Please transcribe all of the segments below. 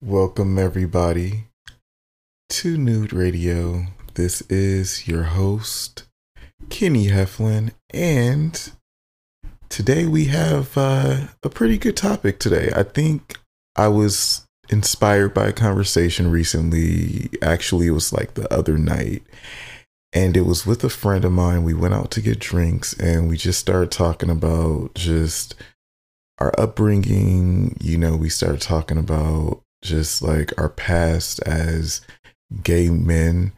Welcome, everybody, to Nude Radio. This is your host, Kenny Heflin, and today we have uh, a pretty good topic today. I think I was inspired by a conversation recently. Actually, it was like the other night, and it was with a friend of mine. We went out to get drinks, and we just started talking about just our upbringing. You know, we started talking about just like our past as gay men,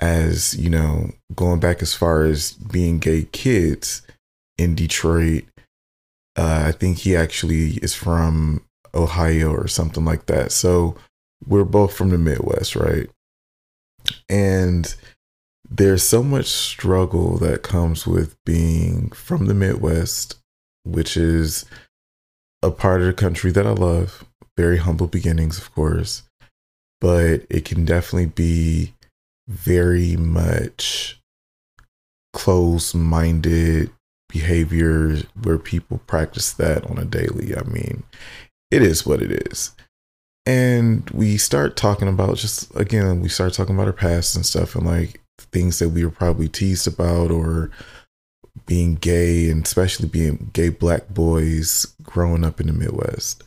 as you know, going back as far as being gay kids in Detroit. Uh, I think he actually is from Ohio or something like that. So we're both from the Midwest, right? And there's so much struggle that comes with being from the Midwest, which is a part of the country that I love. Very humble beginnings, of course, but it can definitely be very much closed minded behavior where people practice that on a daily. I mean, it is what it is. And we start talking about just again, we start talking about our past and stuff and like things that we were probably teased about or being gay and especially being gay black boys growing up in the Midwest.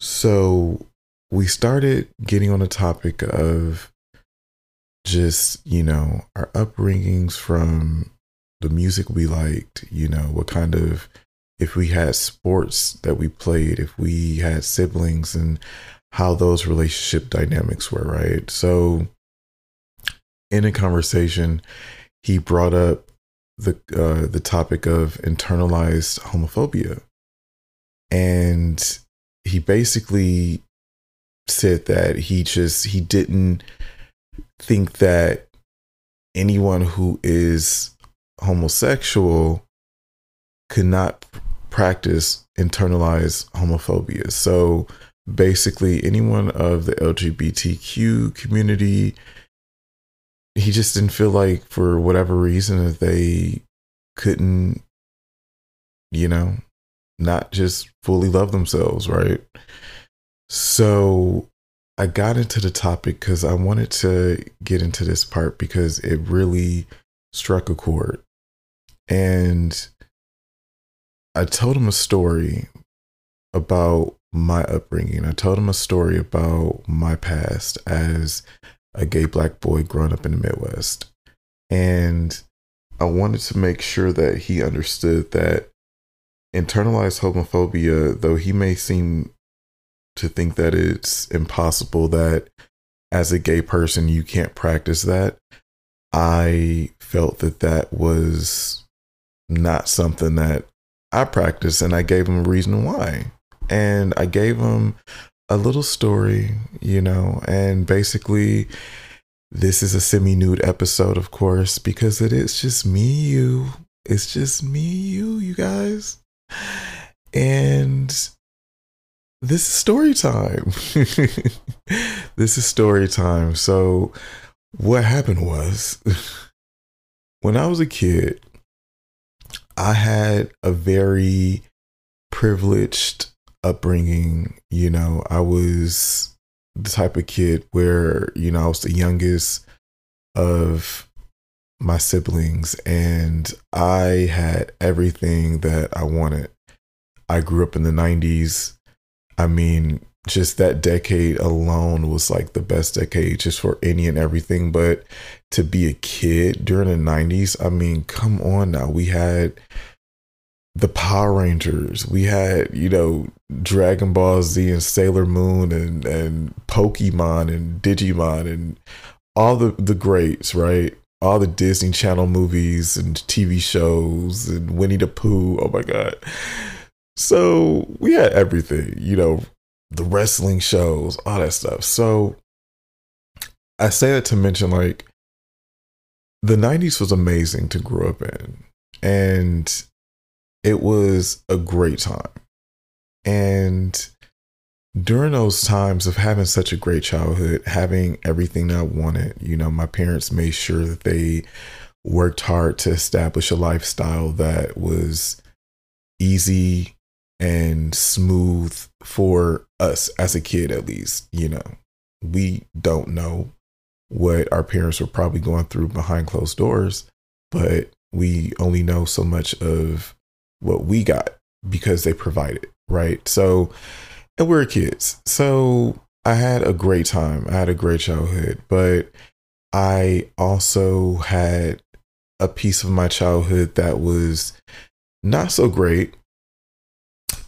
So we started getting on the topic of just, you know, our upbringings from the music we liked, you know, what kind of if we had sports that we played, if we had siblings and how those relationship dynamics were, right? So in a conversation, he brought up the uh, the topic of internalized homophobia, and he basically said that he just he didn't think that anyone who is homosexual could not practice internalized homophobia. So basically, anyone of the LGBTQ community, he just didn't feel like, for whatever reason, that they couldn't, you know, not just fully love themselves, right? So I got into the topic because I wanted to get into this part because it really struck a chord. And I told him a story about my upbringing. I told him a story about my past as a gay black boy growing up in the Midwest. And I wanted to make sure that he understood that internalized homophobia, though he may seem to think that it's impossible that as a gay person you can't practice that, I felt that that was not something that I practiced, and I gave him a reason why. And I gave him a little story, you know, and basically, this is a semi nude episode, of course, because it is just me, you. It's just me, you, you guys. And this is story time. this is story time. So, what happened was when I was a kid, I had a very privileged upbringing. You know, I was the type of kid where, you know, I was the youngest of my siblings and I had everything that I wanted. I grew up in the 90s. I mean, just that decade alone was like the best decade just for any and everything. But to be a kid during the 90s, I mean, come on now. We had the Power Rangers, we had, you know, Dragon Ball Z and Sailor Moon and, and Pokemon and Digimon and all the, the greats, right? All the Disney Channel movies and TV shows and Winnie the Pooh. Oh my God. So we had everything, you know, the wrestling shows, all that stuff. So I say that to mention like the 90s was amazing to grow up in. And it was a great time. And during those times of having such a great childhood, having everything I wanted, you know, my parents made sure that they worked hard to establish a lifestyle that was easy and smooth for us as a kid, at least. You know, we don't know what our parents were probably going through behind closed doors, but we only know so much of what we got because they provided, right? So, and we we're kids. So I had a great time. I had a great childhood, but I also had a piece of my childhood that was not so great.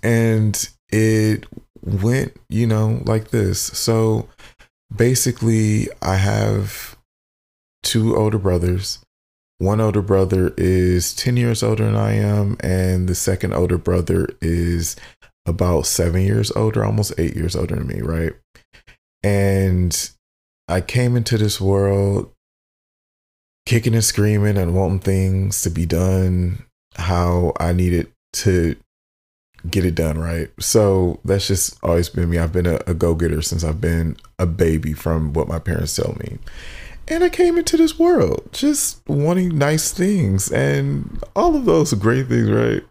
And it went, you know, like this. So basically, I have two older brothers. One older brother is 10 years older than I am, and the second older brother is about seven years older, almost eight years older than me, right? And I came into this world kicking and screaming and wanting things to be done how I needed to get it done, right? So that's just always been me. I've been a, a go getter since I've been a baby, from what my parents tell me. And I came into this world just wanting nice things and all of those great things, right?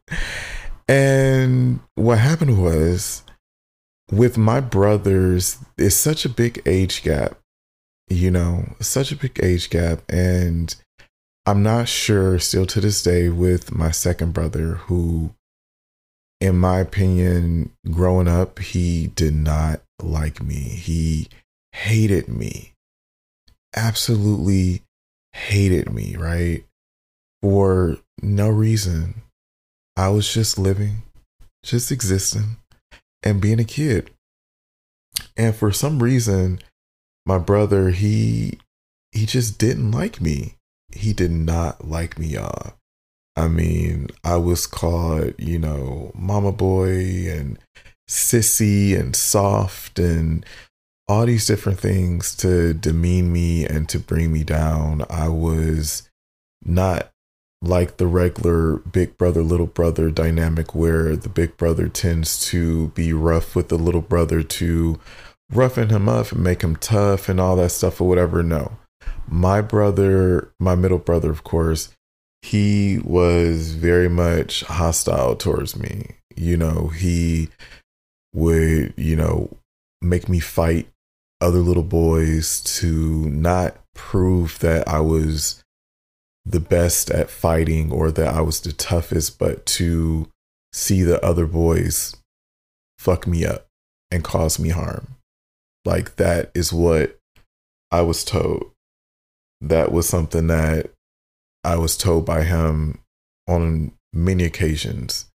And what happened was with my brothers, it's such a big age gap, you know, such a big age gap. And I'm not sure still to this day with my second brother, who, in my opinion, growing up, he did not like me. He hated me, absolutely hated me, right? For no reason. I was just living, just existing and being a kid. And for some reason, my brother, he he just didn't like me. He did not like me, y'all. I mean, I was called, you know, mama boy and sissy and soft and all these different things to demean me and to bring me down. I was not like the regular big brother little brother dynamic where the big brother tends to be rough with the little brother to roughen him up and make him tough and all that stuff or whatever. No. My brother my middle brother of course he was very much hostile towards me. You know he would you know make me fight other little boys to not prove that i was the best at fighting or that I was the toughest, but to see the other boys fuck me up and cause me harm. Like that is what I was told. That was something that I was told by him on many occasions.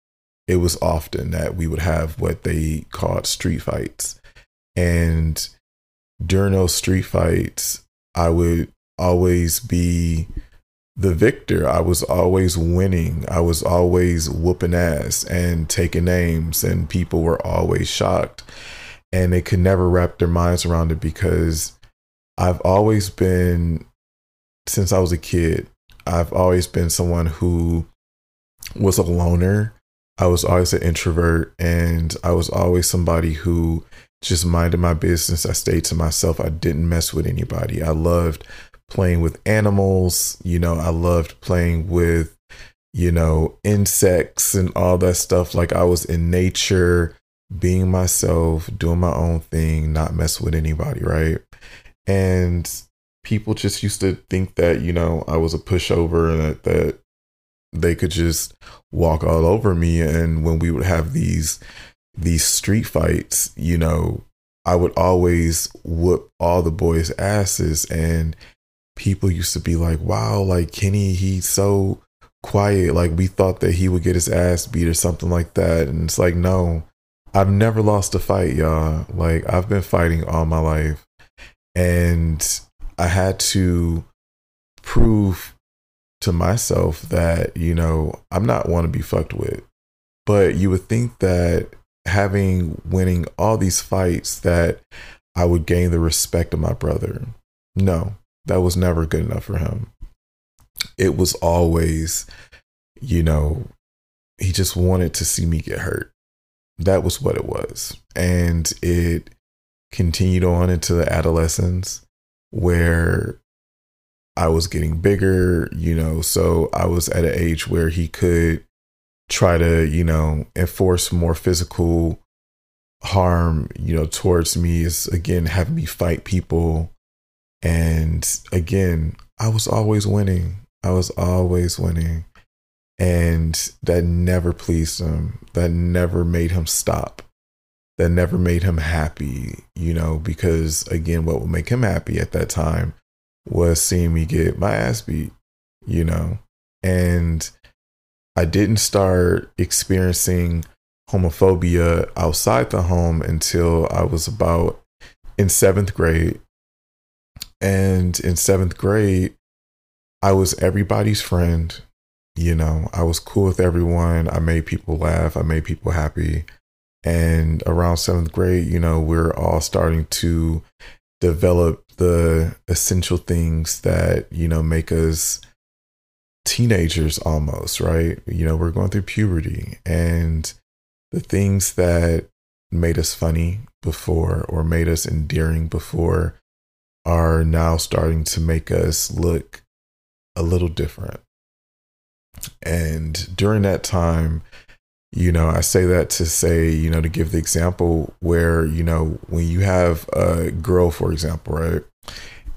It was often that we would have what they called street fights. And during those street fights, I would always be the victor. I was always winning. I was always whooping ass and taking names, and people were always shocked. And they could never wrap their minds around it because I've always been, since I was a kid, I've always been someone who was a loner. I was always an introvert, and I was always somebody who just minded my business. I stayed to myself. I didn't mess with anybody. I loved playing with animals. You know, I loved playing with, you know, insects and all that stuff. Like I was in nature, being myself, doing my own thing, not mess with anybody, right? And people just used to think that, you know, I was a pushover and that, that they could just walk all over me. And when we would have these these street fights, you know, I would always whoop all the boys' asses and people used to be like, wow, like Kenny, he's so quiet. Like we thought that he would get his ass beat or something like that. And it's like, no, I've never lost a fight, y'all. Like I've been fighting all my life. And I had to prove to myself that, you know, I'm not one to be fucked with. But you would think that having winning all these fights that I would gain the respect of my brother. No, that was never good enough for him. It was always, you know, he just wanted to see me get hurt. That was what it was. And it continued on into the adolescence where I was getting bigger, you know, so I was at an age where he could try to, you know, enforce more physical harm, you know, towards me is again having me fight people. And again, I was always winning. I was always winning. And that never pleased him. That never made him stop. That never made him happy, you know, because again, what would make him happy at that time was seeing me get my ass beat, you know. And I didn't start experiencing homophobia outside the home until I was about in seventh grade. And in seventh grade, I was everybody's friend. You know, I was cool with everyone. I made people laugh. I made people happy. And around seventh grade, you know, we're all starting to develop the essential things that, you know, make us teenagers almost, right? You know, we're going through puberty and the things that made us funny before or made us endearing before are now starting to make us look a little different. And during that time, you know, I say that to say, you know, to give the example where, you know, when you have a girl, for example, right?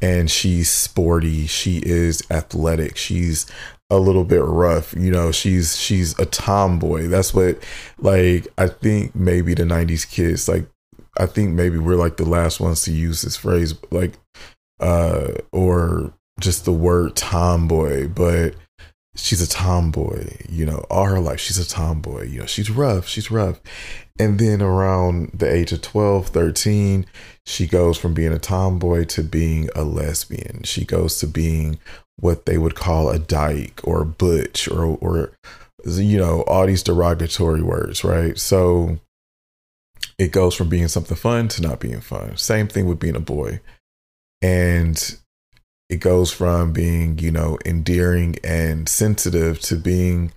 And she's sporty, she is athletic, she's a little bit rough. You know, she's she's a tomboy. That's what like I think maybe the 90s kids like I think maybe we're like the last ones to use this phrase like uh or just the word tomboy, but she's a tomboy, you know, all her life she's a tomboy, you know, she's rough, she's rough. And then around the age of 12, 13, she goes from being a tomboy to being a lesbian. She goes to being what they would call a dyke or a butch or or you know all these derogatory words right? So it goes from being something fun to not being fun. Same thing with being a boy. And it goes from being you know endearing and sensitive to being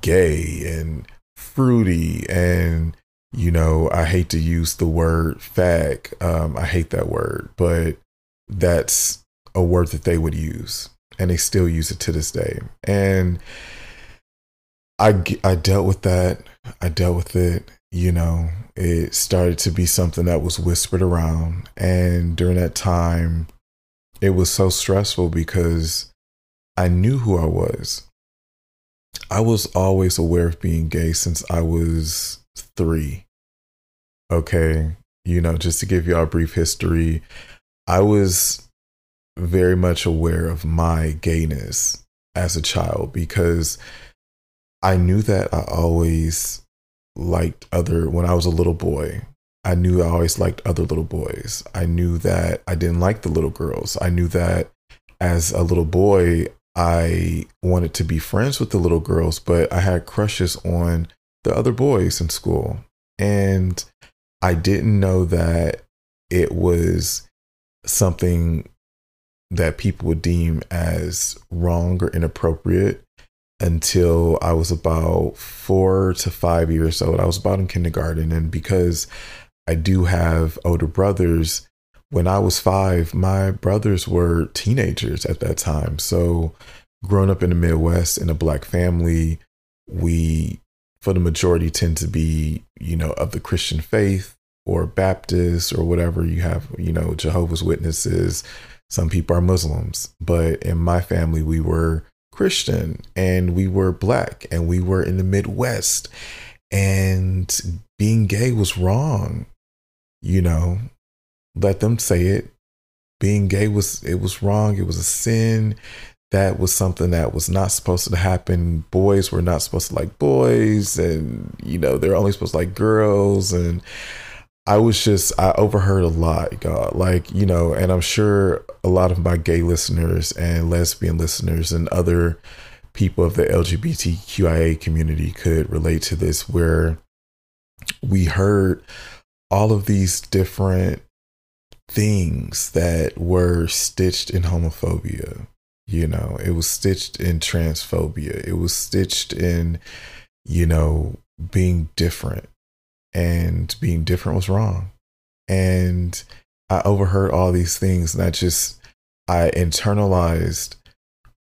gay and fruity and you know i hate to use the word fag um, i hate that word but that's a word that they would use and they still use it to this day. And I, I dealt with that. I dealt with it. You know, it started to be something that was whispered around. And during that time, it was so stressful because I knew who I was. I was always aware of being gay since I was three. Okay. You know, just to give you a brief history, I was very much aware of my gayness as a child because I knew that I always liked other when I was a little boy. I knew I always liked other little boys. I knew that I didn't like the little girls. I knew that as a little boy, I wanted to be friends with the little girls, but I had crushes on the other boys in school. And I didn't know that it was something that people would deem as wrong or inappropriate until I was about four to five years old. I was about in kindergarten. And because I do have older brothers, when I was five, my brothers were teenagers at that time. So, growing up in the Midwest in a black family, we, for the majority, tend to be, you know, of the Christian faith or Baptist or whatever you have, you know, Jehovah's Witnesses, some people are Muslims, but in my family, we were Christian and we were black and we were in the Midwest. And being gay was wrong. You know, let them say it. Being gay was it was wrong. It was a sin. That was something that was not supposed to happen. Boys were not supposed to like boys, and you know, they're only supposed to like girls. And I was just I overheard a lot, God. Like, you know, and I'm sure a lot of my gay listeners and lesbian listeners and other people of the LGBTQIA community could relate to this where we heard all of these different things that were stitched in homophobia. You know, it was stitched in transphobia. It was stitched in, you know, being different and being different was wrong. And I overheard all these things and I just I internalized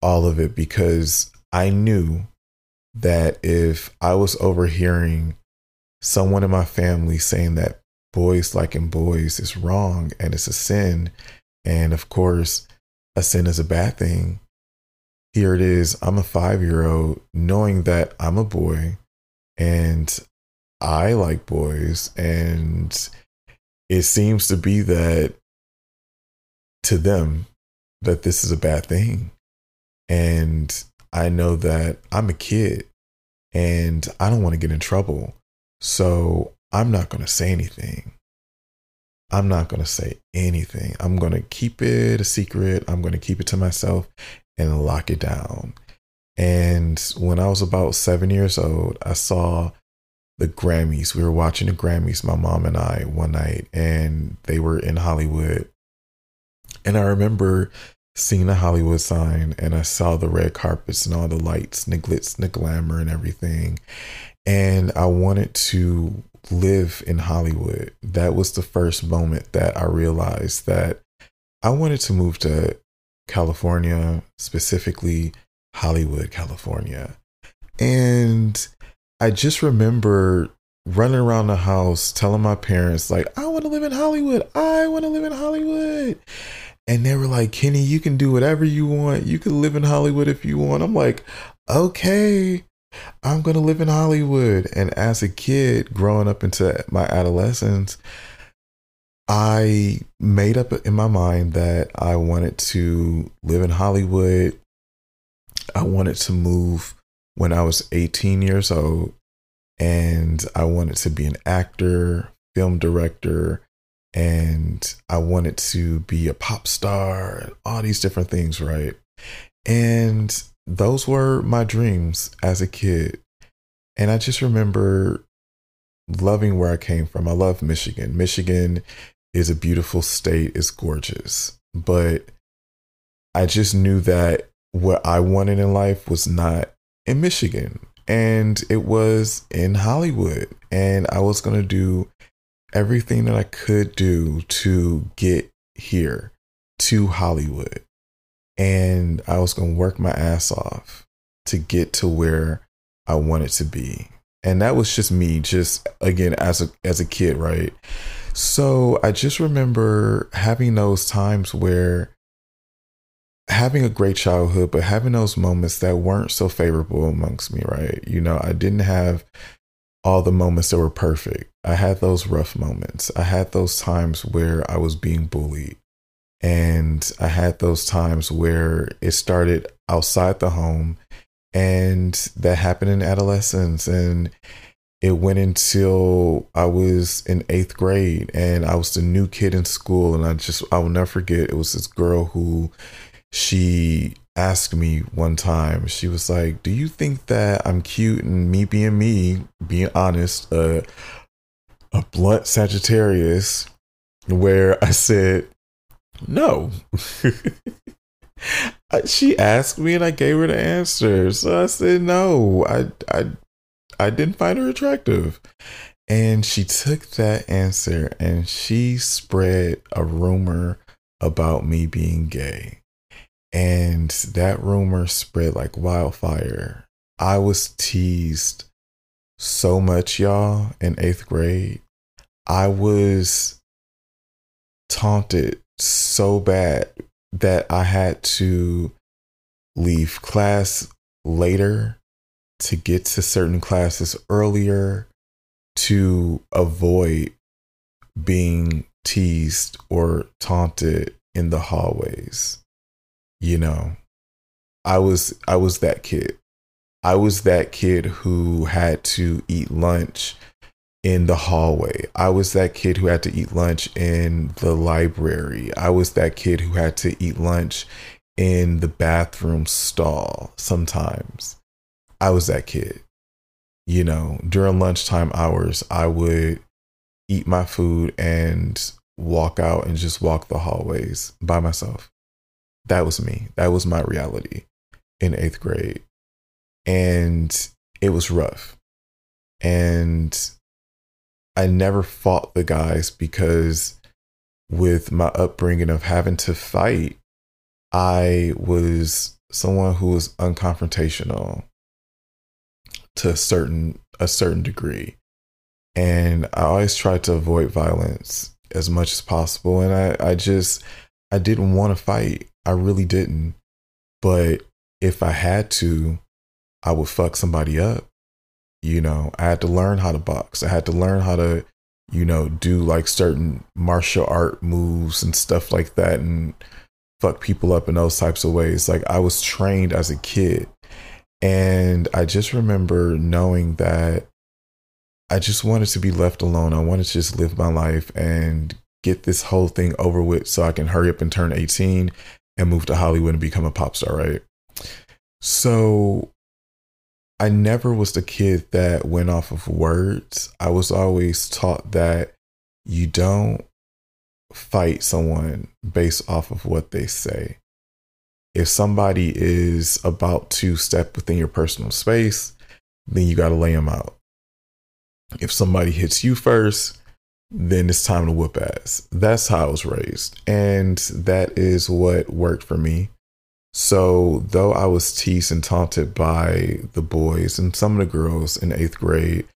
all of it because I knew that if I was overhearing someone in my family saying that boys liking boys is wrong and it's a sin, and of course, a sin is a bad thing. Here it is. I'm a five year old knowing that I'm a boy and I like boys. And it seems to be that to them that this is a bad thing. And I know that I'm a kid and I don't want to get in trouble. So I'm not going to say anything. I'm not going to say anything. I'm going to keep it a secret. I'm going to keep it to myself and lock it down. And when I was about seven years old, I saw the Grammys. We were watching the Grammys, my mom and I, one night, and they were in Hollywood. And I remember seeing the Hollywood sign and I saw the red carpets and all the lights and the glitz and the glamour and everything. And I wanted to live in Hollywood. That was the first moment that I realized that I wanted to move to California, specifically Hollywood, California. And I just remember running around the house telling my parents, like, I want to live in Hollywood. I want to live in Hollywood. And they were like, Kenny, you can do whatever you want. You can live in Hollywood if you want. I'm like, okay. I'm going to live in Hollywood. And as a kid growing up into my adolescence, I made up in my mind that I wanted to live in Hollywood. I wanted to move when I was 18 years old. And I wanted to be an actor, film director, and I wanted to be a pop star, all these different things, right? And those were my dreams as a kid. And I just remember loving where I came from. I love Michigan. Michigan is a beautiful state, it's gorgeous. But I just knew that what I wanted in life was not in Michigan and it was in Hollywood. And I was going to do everything that I could do to get here to Hollywood and I was going to work my ass off to get to where I wanted to be. And that was just me, just again as a as a kid, right? So I just remember having those times where having a great childhood, but having those moments that weren't so favorable amongst me, right? You know, I didn't have all the moments that were perfect. I had those rough moments. I had those times where I was being bullied. And I had those times where it started outside the home and that happened in adolescence. And it went until I was in eighth grade and I was the new kid in school. And I just, I will never forget, it was this girl who she asked me one time, she was like, Do you think that I'm cute and me being me, being honest, uh, a blunt Sagittarius, where I said, no. she asked me and I gave her the answer. So I said no. I I I didn't find her attractive. And she took that answer and she spread a rumor about me being gay. And that rumor spread like wildfire. I was teased so much, y'all, in eighth grade. I was taunted so bad that I had to leave class later to get to certain classes earlier to avoid being teased or taunted in the hallways. You know, I was I was that kid. I was that kid who had to eat lunch in the hallway. I was that kid who had to eat lunch in the library. I was that kid who had to eat lunch in the bathroom stall sometimes. I was that kid. You know, during lunchtime hours, I would eat my food and walk out and just walk the hallways by myself. That was me. That was my reality in eighth grade. And it was rough. And I never fought the guys because with my upbringing of having to fight I was someone who was unconfrontational to a certain a certain degree. And I always tried to avoid violence as much as possible. And I, I just I didn't want to fight. I really didn't. But if I had to, I would fuck somebody up. You know, I had to learn how to box. I had to learn how to, you know, do like certain martial art moves and stuff like that and fuck people up in those types of ways. Like I was trained as a kid. And I just remember knowing that I just wanted to be left alone. I wanted to just live my life and get this whole thing over with so I can hurry up and turn 18 and move to Hollywood and become a pop star, right? So I never was the kid that went off of words. I was always taught that you don't fight someone based off of what they say. If somebody is about to step within your personal space, then you got to lay them out. If somebody hits you first, then it's time to whoop ass. That's how I was raised. And that is what worked for me. So, though I was teased and taunted by the boys and some of the girls in eighth grade,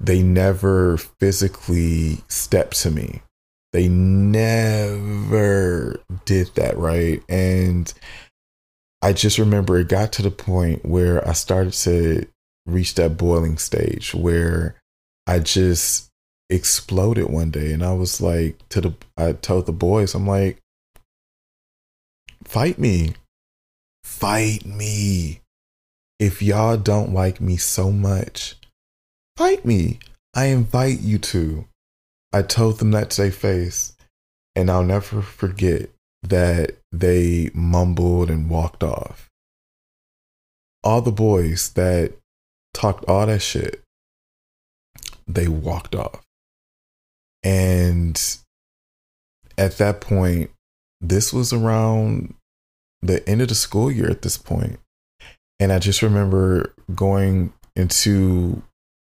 they never physically stepped to me. They never did that, right? And I just remember it got to the point where I started to reach that boiling stage where I just exploded one day and I was like to the I told the boys I'm like fight me. Fight me. If y'all don't like me so much fight me. I invite you to. I told them that to their face and I'll never forget that they mumbled and walked off. All the boys that talked all that shit they walked off and at that point, this was around the end of the school year at this point. And I just remember going into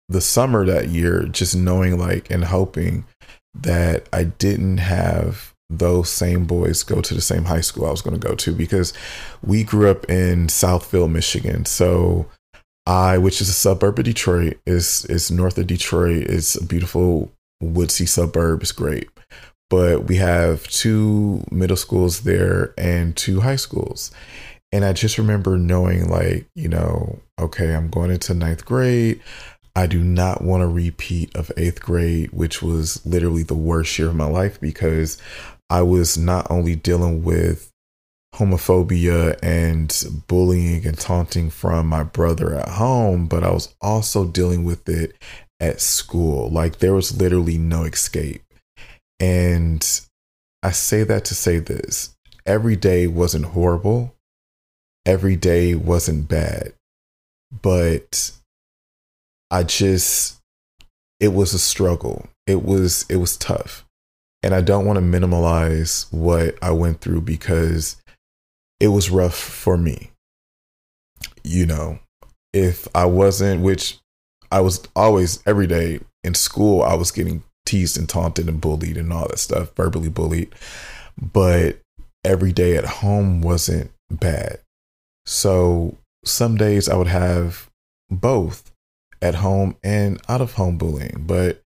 the summer that year, just knowing like and hoping that I didn't have those same boys go to the same high school I was going to go to because we grew up in Southfield, Michigan. So I, which is a suburb of Detroit, is is north of Detroit. It's a beautiful woodsy suburb is great. But we have two middle schools there and two high schools. And I just remember knowing, like, you know, okay, I'm going into ninth grade. I do not want a repeat of eighth grade, which was literally the worst year of my life because I was not only dealing with homophobia and bullying and taunting from my brother at home, but I was also dealing with it at school. Like there was literally no escape. And I say that to say this every day wasn't horrible, every day wasn't bad, but I just, it was a struggle. It was, it was tough. And I don't want to minimalize what I went through because it was rough for me. You know, if I wasn't, which I was always every day in school, I was getting teased and taunted and bullied and all that stuff, verbally bullied. But every day at home wasn't bad. So some days I would have both at home and out of home bullying, but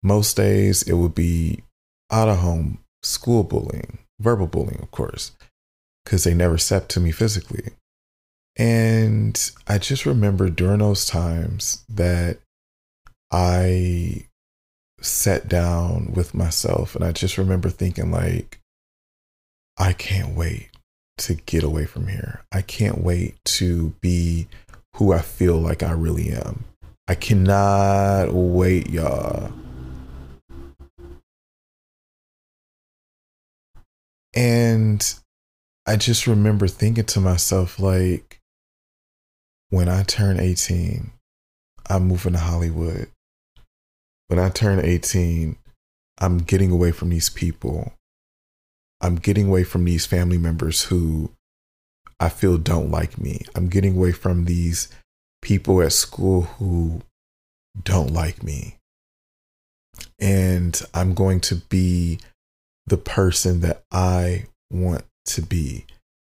most days it would be out of home school bullying, verbal bullying, of course, because they never stepped to me physically. And I just remember during those times that I sat down with myself and I just remember thinking like I can't wait to get away from here. I can't wait to be who I feel like I really am. I cannot wait, y'all. And I just remember thinking to myself, like, when I turn 18, I'm moving to Hollywood. When I turn 18, I'm getting away from these people. I'm getting away from these family members who I feel don't like me. I'm getting away from these people at school who don't like me. And I'm going to be the person that I want to be.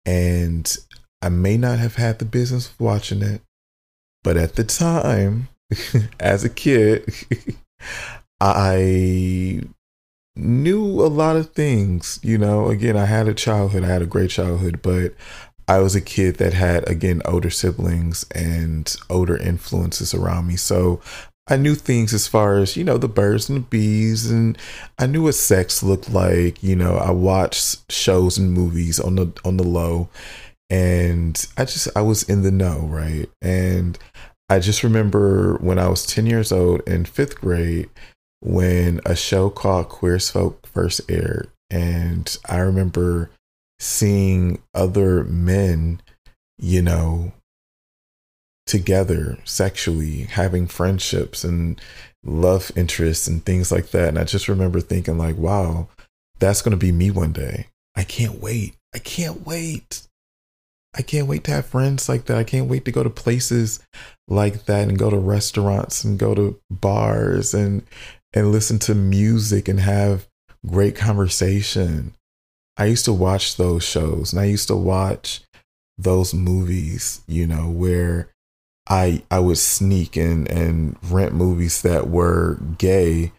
And I may not have had the business of watching it, but at the time, as a kid, I knew a lot of things. You know, again, I had a childhood, I had a great childhood, but I was a kid that had, again, older siblings and older influences around me. So I knew things as far as, you know, the birds and the bees, and I knew what sex looked like. You know, I watched shows and movies on the on the low and I just I was in the know, right? And I just remember when I was 10 years old in 5th grade when a show called Queer as Folk first aired and I remember seeing other men, you know, together sexually, having friendships and love interests and things like that. And I just remember thinking, like, wow, that's going to be me one day. I can't wait. I can't wait. I can't wait to have friends like that. I can't wait to go to places like that and go to restaurants and go to bars and and listen to music and have great conversation. I used to watch those shows and I used to watch those movies, you know, where I I would sneak and and rent movies that were gay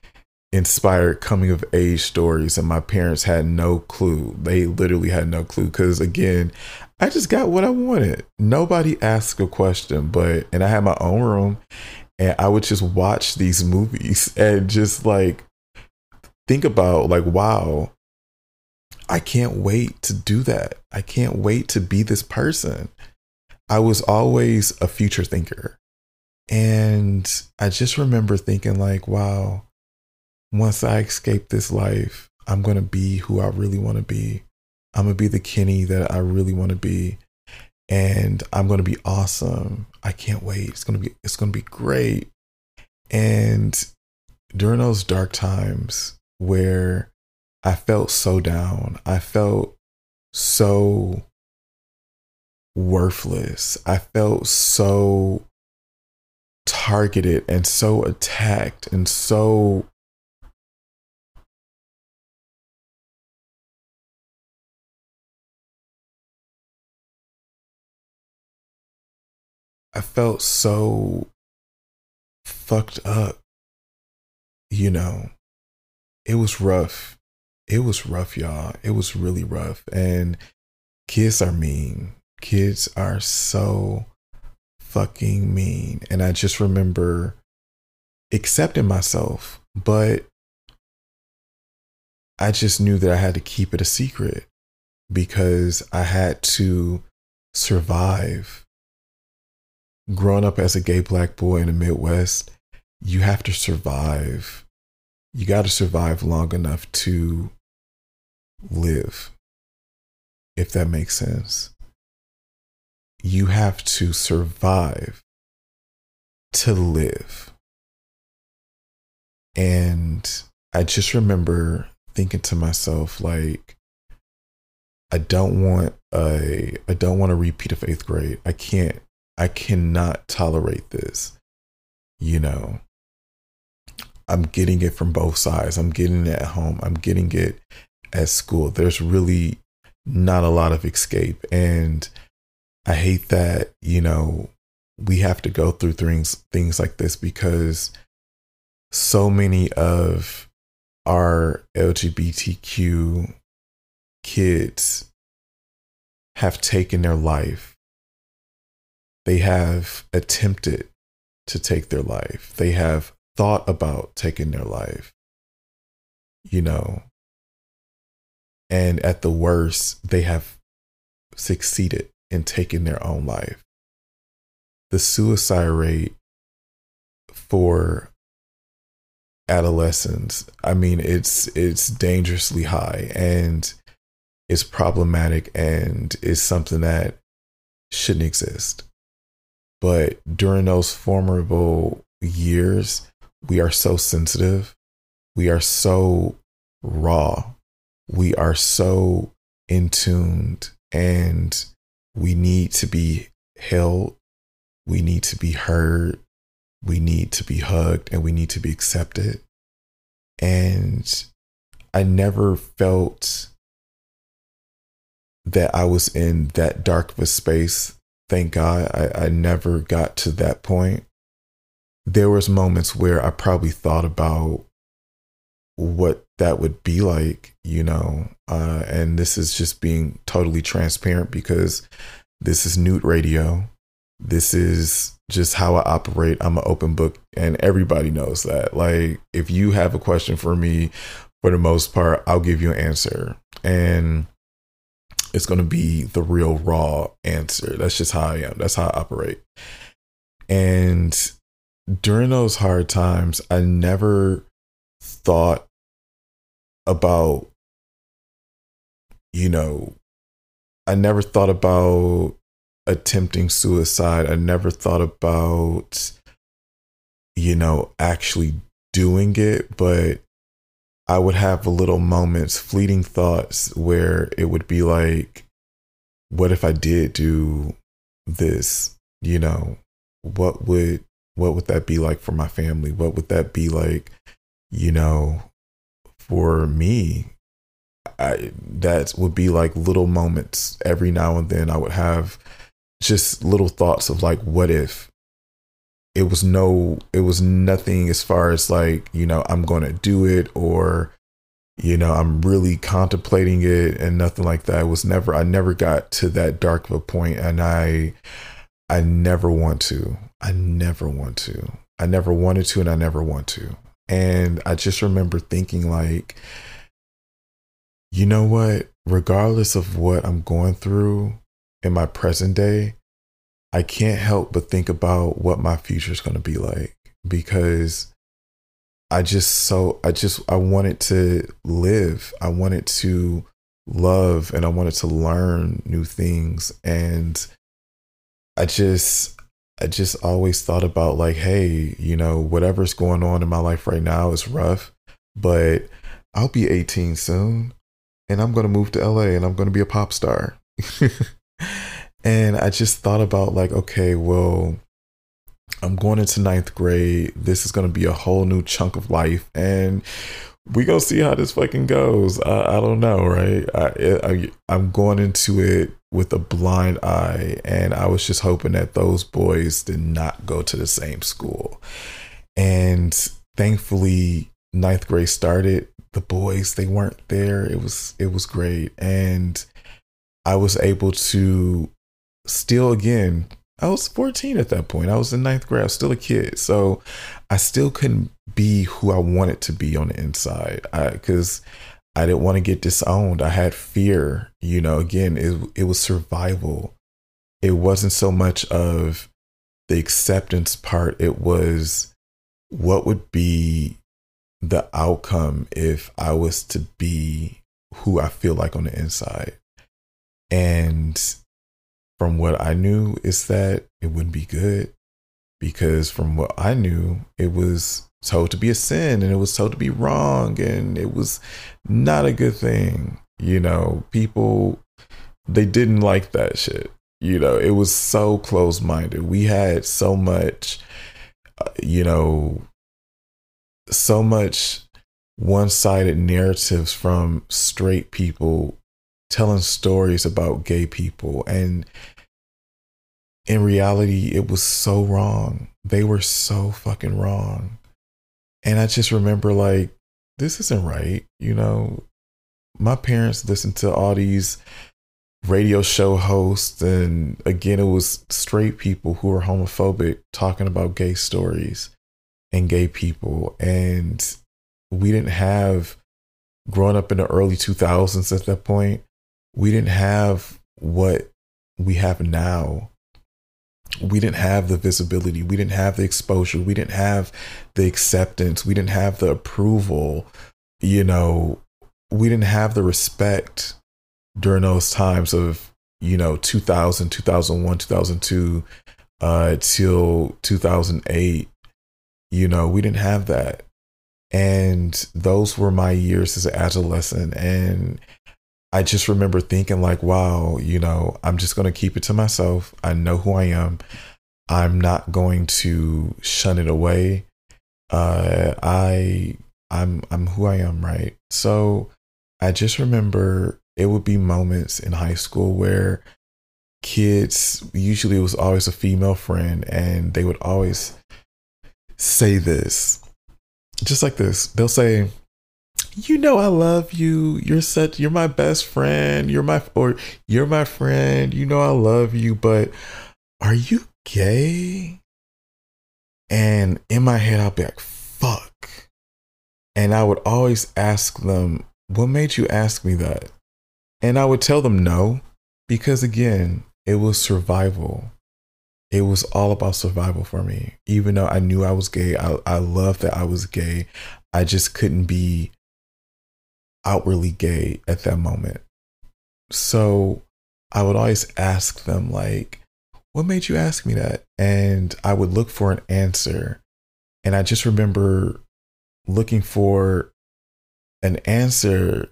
inspired coming of age stories and my parents had no clue. They literally had no clue cuz again, I just got what I wanted. Nobody asked a question, but and I had my own room and I would just watch these movies and just like think about like wow, I can't wait to do that. I can't wait to be this person. I was always a future thinker. And I just remember thinking like, wow, once I escape this life, I'm going to be who I really want to be. I'm to be the Kenny that I really want to be. And I'm to be awesome. I can't wait. It's to be it's to be great. And during those dark times where I felt so down. I felt so worthless. I felt so targeted and so attacked and so I felt so fucked up. You know, it was rough. It was rough, y'all. It was really rough. And kids are mean. Kids are so fucking mean. And I just remember accepting myself, but I just knew that I had to keep it a secret because I had to survive. Growing up as a gay black boy in the Midwest, you have to survive you got to survive long enough to live, if that makes sense. You have to survive to live. And I just remember thinking to myself, like, I don't want a I don't want a repeat of eighth grade. I can't I cannot tolerate this. You know, I'm getting it from both sides. I'm getting it at home. I'm getting it at school. There's really not a lot of escape. And I hate that, you know, we have to go through things things like this because so many of our LGBTQ kids have taken their life. They have attempted to take their life. They have thought about taking their life, you know, and at the worst, they have succeeded in taking their own life. The suicide rate for adolescents, I mean, it's it's dangerously high and it's problematic and is something that shouldn't exist. But during those formidable years, we are so sensitive. We are so raw. We are so in tuned and we need to be held. We need to be heard. We need to be hugged and we need to be accepted. And I never felt that I was in that dark of a space. Thank God I, I never got to that point. There was moments where I probably thought about what that would be like, you know. Uh, and this is just being totally transparent because this is Nude Radio. This is just how I operate. I'm an open book, and everybody knows that. Like, if you have a question for me, for the most part, I'll give you an answer. And it's going to be the real raw answer. That's just how I am. That's how I operate. And during those hard times, I never thought about, you know, I never thought about attempting suicide. I never thought about, you know, actually doing it, but I would have little moments, fleeting thoughts where it would be like, what if I did do this? You know, what would what would that be like for my family? What would that be like, you know, for me? I that would be like little moments every now and then I would have just little thoughts of like what if it was no it was nothing as far as like you know i'm to do it or you know i'm really contemplating it and nothing like that. It was never i never got to that dark of a point and i i never want to. I never want to. I never wanted to and i never want to. And i just remember thinking like you know what? Regardless of what i'm going through in my present day I can't help but think about what my future is going to be like because I just so I just I wanted to live. I wanted to love and I wanted to learn new things and I just I just always thought about like hey, you know, whatever's going on in my life right now is rough, but I'll be 18 soon and I'm going to move to LA and I'm going to be a pop star. And I just thought about like, okay, well, I'm going into ninth grade. This is going to be a whole new chunk of life, and we gonna see how this fucking goes. I, I don't know, right? I, I I'm going into it with a blind eye, and I was just hoping that those boys did not go to the same school. And thankfully, ninth grade started. The boys they weren't there. It was it was great, and I was able to still again I was 14 at that point. I was in ninth grade. Still a kid. So I still couldn't be who I wanted to be on the inside because I, I, didn't want to get disowned. I had fear. You know, again, it, it was survival. It wasn't so much of the acceptance part, it was what would be the outcome if I was to be who I feel like on the inside. And from what I knew is that it wouldn't be good because from what I knew, it was told to be a sin and it was told to be wrong and it was not a good thing. You know, people they didn't like that shit. You know, it was so close minded. We had so much, uh, you know, so much one sided narratives from straight people telling stories about gay people and in reality, it was so wrong. They were so fucking wrong. And I just remember, like, this isn't right. You know, my parents listened to all these radio show hosts, and again, it was straight people who were homophobic talking about gay stories and gay people. And we didn't have, growing up in the early 2000s at that point, we didn't have what we have now. We didn't have the visibility. We didn't have the exposure. We didn't have the acceptance. We didn't have the approval you know. We didn't have the respect during those times of you know 2000 2001 2002 uh till 2008 you know. We didn't have that. And those were my years as an adolescent. And I just remember thinking like, wow, you know, I'm just going to keep it to myself. I know who I am. I'm not going to shun it away. Uh, I I'm I'm who I am, right? So I just remember it would be moments in high school where kids, usually it was always a female friend, and they would always say this, just like this. They'll say, you know I love you. You're such you're my best friend. You're my or you're my friend. You know I love you, but are you gay? And in my head I'll be like, fuck. And I would always ask them, what made you ask me that? And I would tell them no, because again, it was survival. It was all about survival for me. Even though I knew I was gay, I, I loved that I was gay. I just couldn't be outwardly gay at that moment. So I would always ask them, like, what made you ask me that? And I would look for an answer. And I just remember looking for an answer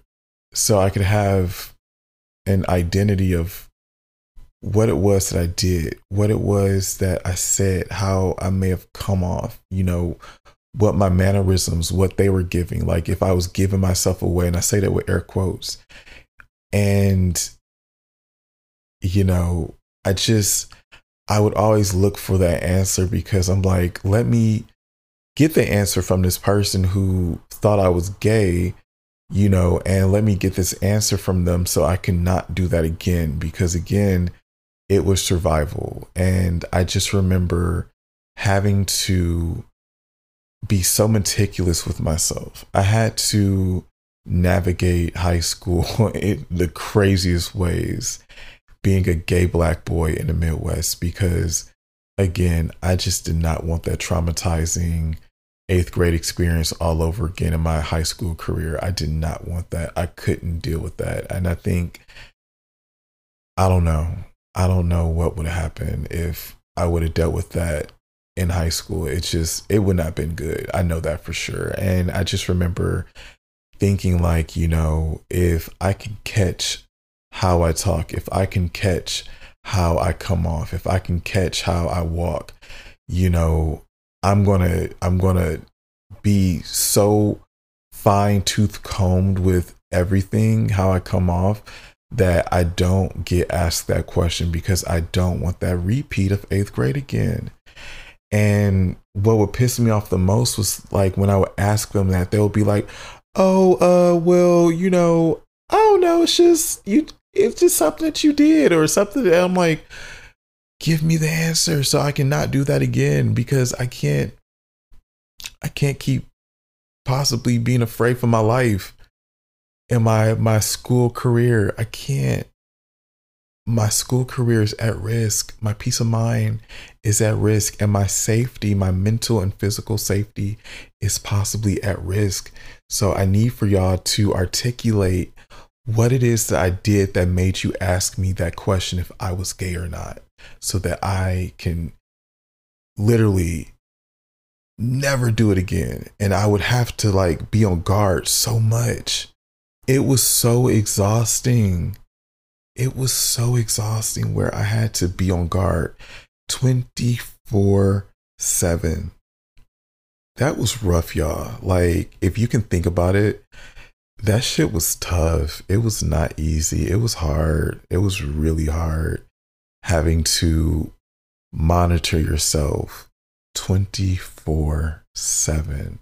so I could have an identity of what it was that I did, what it was that I said, how I may have come off, you know, what my mannerisms, what they were giving, like if I was giving myself away, and I say that with air quotes. And, you know, I just, I would always look for that answer because I'm like, let me get the answer from this person who thought I was gay, you know, and let me get this answer from them so I can not do that again. Because again, it was survival. And I just remember having to be so meticulous with myself. I had to navigate high school in the craziest ways being a gay black boy in the Midwest because, again, I just did not want that traumatizing eighth grade experience all over again in my high school career. I did not want that. I couldn't deal with that. And I think, I don't know. I don't know what would happen if I would have dealt with that in high school. It's just, it would not have been good. I know that for sure. And I just remember thinking, like, you know, if I can catch how I talk, if I can catch how I come off, if I can catch how I walk, you know, I'm going to I'm going to be so fine tooth combed with everything how I come off that I don't get asked that question because I don't want that repeat of 8th grade again. And what would piss me off the most was like when I would ask them that, they would be like, "Oh, uh, well, you know, don't know. It's just you it's just something that you did or something that I'm like, give me the answer so I can not do that again because I can't I can't keep possibly being afraid for my life and my my school career. I can't my school career is at risk. My peace of mind is at risk and my safety, my mental and physical safety is possibly at risk. So I need for y'all to articulate what it is that I did that made you ask me that question if I was gay or not, so that I can literally never do it again. And I would have to like be on guard so much. It was so exhausting. It was so exhausting where I had to be on guard 24 7. That was rough, y'all. Like, if you can think about it, that shit was tough. It was not easy. It was hard. It was really hard having to monitor yourself 24 7.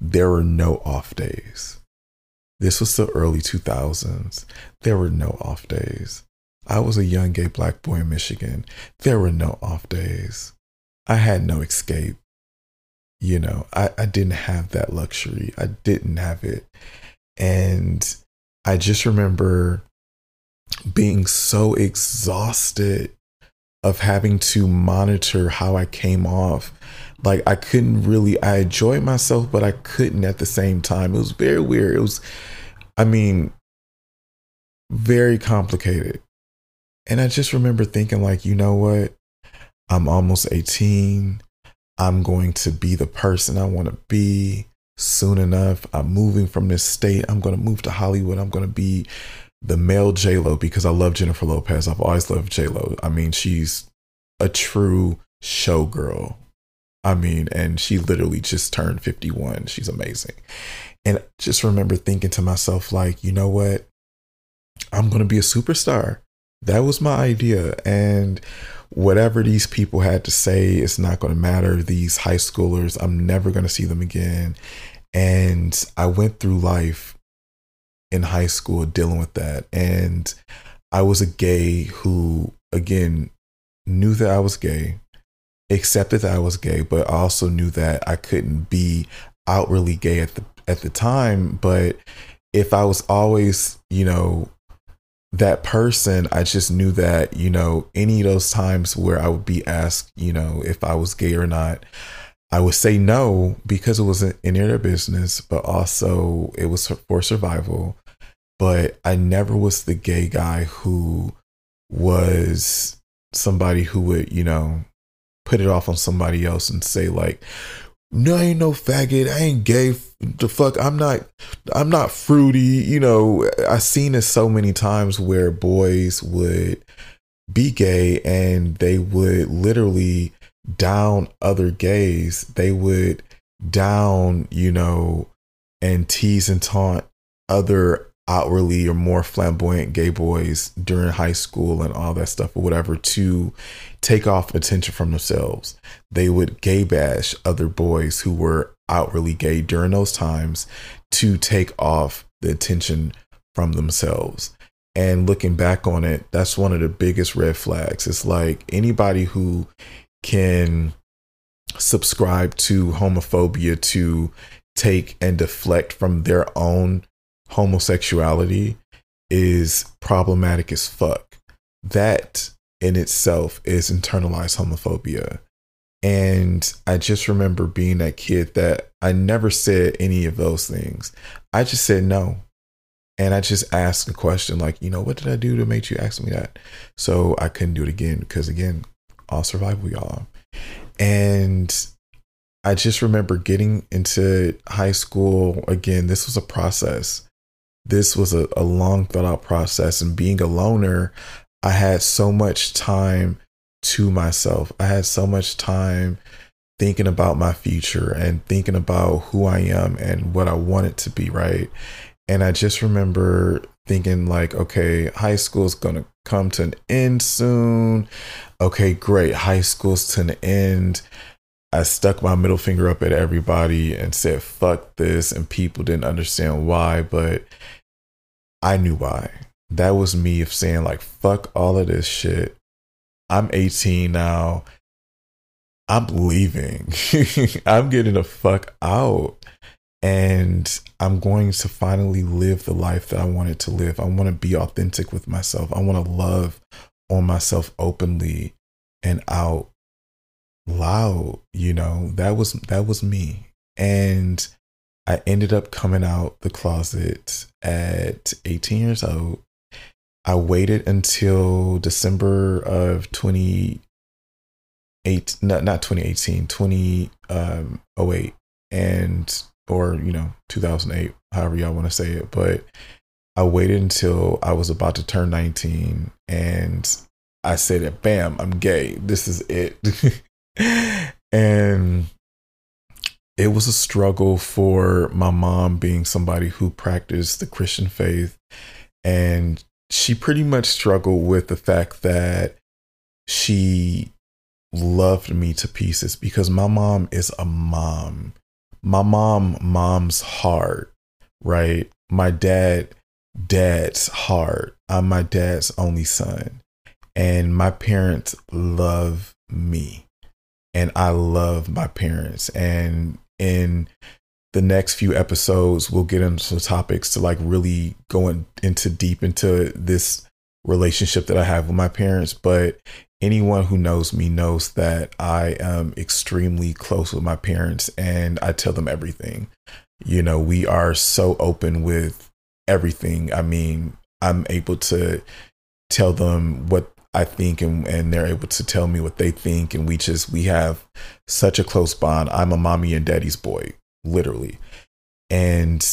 There were no off days. This was the early 2000s. There were no off days. I was a young gay black boy in Michigan. There were no off days. I had no escape. You know, I, I didn't have that luxury. I didn't have it. And I just remember being so exhausted of having to monitor how I came off. Like I couldn't really I enjoyed myself, but I couldn't at the same time. It was very weird. It was I mean very complicated. And I just remember thinking like, you know what? I'm almost 18. I'm going to be the person I want to be soon enough. I'm moving from this state. I'm going to move to Hollywood. I'm going to be the male J Lo because I love Jennifer Lopez. I've always loved J Lo. I mean, she's a true showgirl. I mean, and she literally just turned 51. She's amazing. And I just remember thinking to myself, like, you know what? I'm going to be a superstar. That was my idea. And whatever these people had to say it's not going to matter. These high schoolers, I'm never going to see them again. And I went through life in high school dealing with that. And I was a gay who, again, knew that I was gay, accepted that I was gay, but also knew that I couldn't be outwardly gay at the at the time. But if I was always, you know, that person, I just knew that, you know, any of those times where I would be asked, you know, if I was gay or not, I would say no because it wasn't any of their business, but also it was for survival. But I never was the gay guy who was somebody who would, you know, put it off on somebody else and say, like, no, I ain't no faggot. I ain't gay. The fuck, I'm not. I'm not fruity. You know, I've seen it so many times where boys would be gay and they would literally down other gays. They would down, you know, and tease and taunt other outwardly or more flamboyant gay boys during high school and all that stuff or whatever to take off attention from themselves. They would gay bash other boys who were outwardly gay during those times to take off the attention from themselves. And looking back on it, that's one of the biggest red flags. It's like anybody who can subscribe to homophobia to take and deflect from their own homosexuality is problematic as fuck. That in itself is internalized homophobia. And I just remember being that kid that I never said any of those things. I just said no. And I just asked a question like, you know, what did I do to make you ask me that? So I couldn't do it again because, again, all survival, y'all. And I just remember getting into high school. Again, this was a process this was a, a long thought out process. And being a loner, I had so much time to myself. I had so much time thinking about my future and thinking about who I am and what I wanted to be, right? And I just remember thinking, like, okay, high school is going to come to an end soon. Okay, great. High school's to an end. I stuck my middle finger up at everybody and said, fuck this. And people didn't understand why. But I knew why. That was me of saying, like, fuck all of this shit. I'm 18 now. I'm leaving. I'm getting the fuck out. And I'm going to finally live the life that I wanted to live. I want to be authentic with myself. I want to love on myself openly and out loud. You know, that was that was me. And I ended up coming out the closet at 18 years old. I waited until December of 28, not, not 2018, 2008, um, and, or, you know, 2008, however y'all want to say it. But I waited until I was about to turn 19 and I said, bam, I'm gay. This is it. and it was a struggle for my mom being somebody who practiced the Christian faith. And she pretty much struggled with the fact that she loved me to pieces because my mom is a mom. My mom, mom's heart, right? My dad, dad's heart. I'm my dad's only son. And my parents love me. And I love my parents. And in the next few episodes we'll get into topics to like really going into deep into this relationship that I have with my parents. But anyone who knows me knows that I am extremely close with my parents and I tell them everything. You know, we are so open with everything. I mean, I'm able to tell them what I think and, and they're able to tell me what they think and we just we have such a close bond. I'm a mommy and daddy's boy, literally. And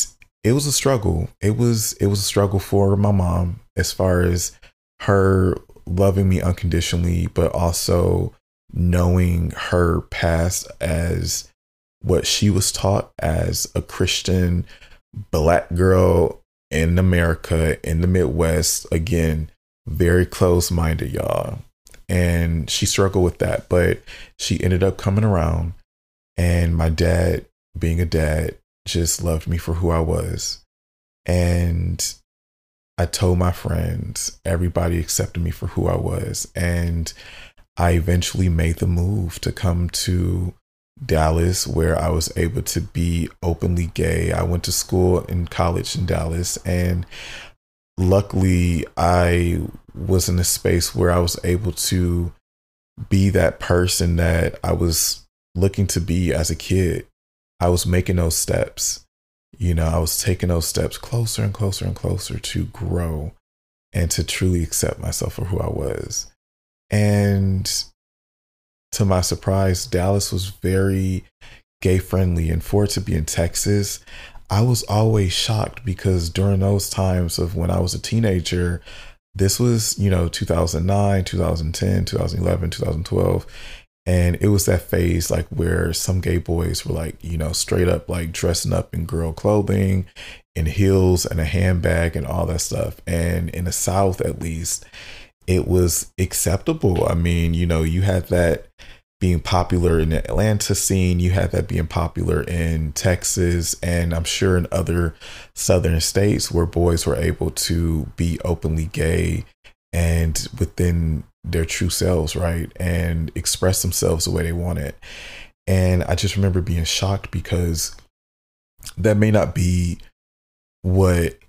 it was a struggle. It was it was a struggle for my mom as far as her loving me unconditionally, but also knowing her past as what she was taught as a Christian black girl in America, in the Midwest, again, very close minded, y'all. And she struggled with that, but she ended up coming around. And my dad, being a dad, just loved me for who I was. And I told my friends, everybody accepted me for who I was. And I eventually made the move to come to Dallas, where I was able to be openly gay. I went to school in college in Dallas, and luckily, I was in a space where I was able to be that person that I was looking to be as a kid. I was making those steps. You know, I was taking those steps closer and closer and closer to grow and to truly accept myself for who I was. And to my surprise, Dallas was very gay friendly. And for it to be in Texas, I was always shocked because during those times of when I was a teenager, this was, you know, 2009, 2010, 2011, 2012. And it was that phase like where some gay boys were like, you know, straight up like dressing up in girl clothing, in heels and a handbag and all that stuff. And in the South, at least, it was acceptable. I mean, you know, you had that being popular in the Atlanta scene, you had that being popular in Texas, and I'm sure in other southern states where boys were able to be openly gay and within their true selves, right? And express themselves the way they want it. And I just remember being shocked because that may not be what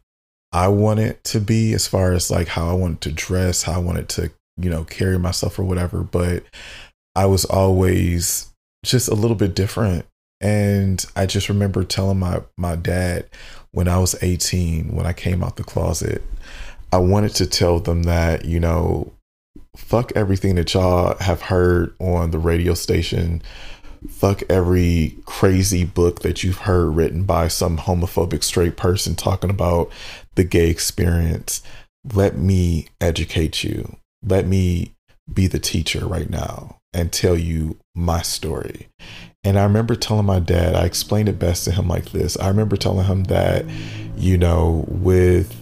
I want it to be as far as like how I wanted to dress, how I wanted to, you know, carry myself or whatever. But I was always just a little bit different. And I just remember telling my, my dad when I was 18, when I came out the closet, I wanted to tell them that, you know, fuck everything that y'all have heard on the radio station fuck every crazy book that you've heard written by some homophobic straight person talking about the gay experience. Let me educate you. Let me be the teacher right now and tell you my story. And I remember telling my dad, I explained it best to him like this. I remember telling him that, you know, with